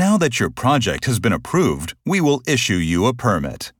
Now that your project has been approved, we will issue you a permit.